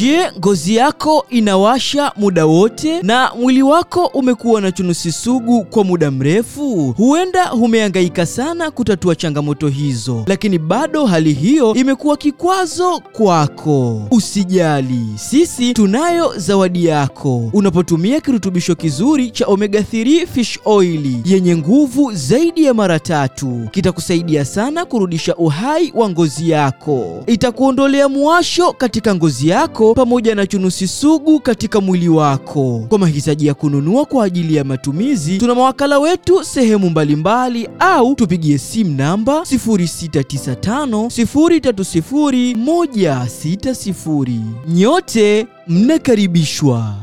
Je, ngozi yako inawasha muda wote na mwili wako umekuwa na chunusi sugu kwa muda mrefu? Huenda umehangaika sana kutatua changamoto hizo, lakini bado hali hiyo imekuwa kikwazo kwako. Usijali, sisi tunayo zawadi yako. Unapotumia kirutubisho kizuri cha omega 3 fish oil yenye nguvu zaidi ya mara tatu, kitakusaidia sana kurudisha uhai wa ngozi yako. Itakuondolea muwasho katika ngozi yako pamoja na chunusi sugu katika mwili wako. Kwa mahitaji ya kununua kwa ajili ya matumizi, tuna mawakala wetu sehemu mbalimbali, au tupigie simu namba 0695 030 160. Nyote mnakaribishwa.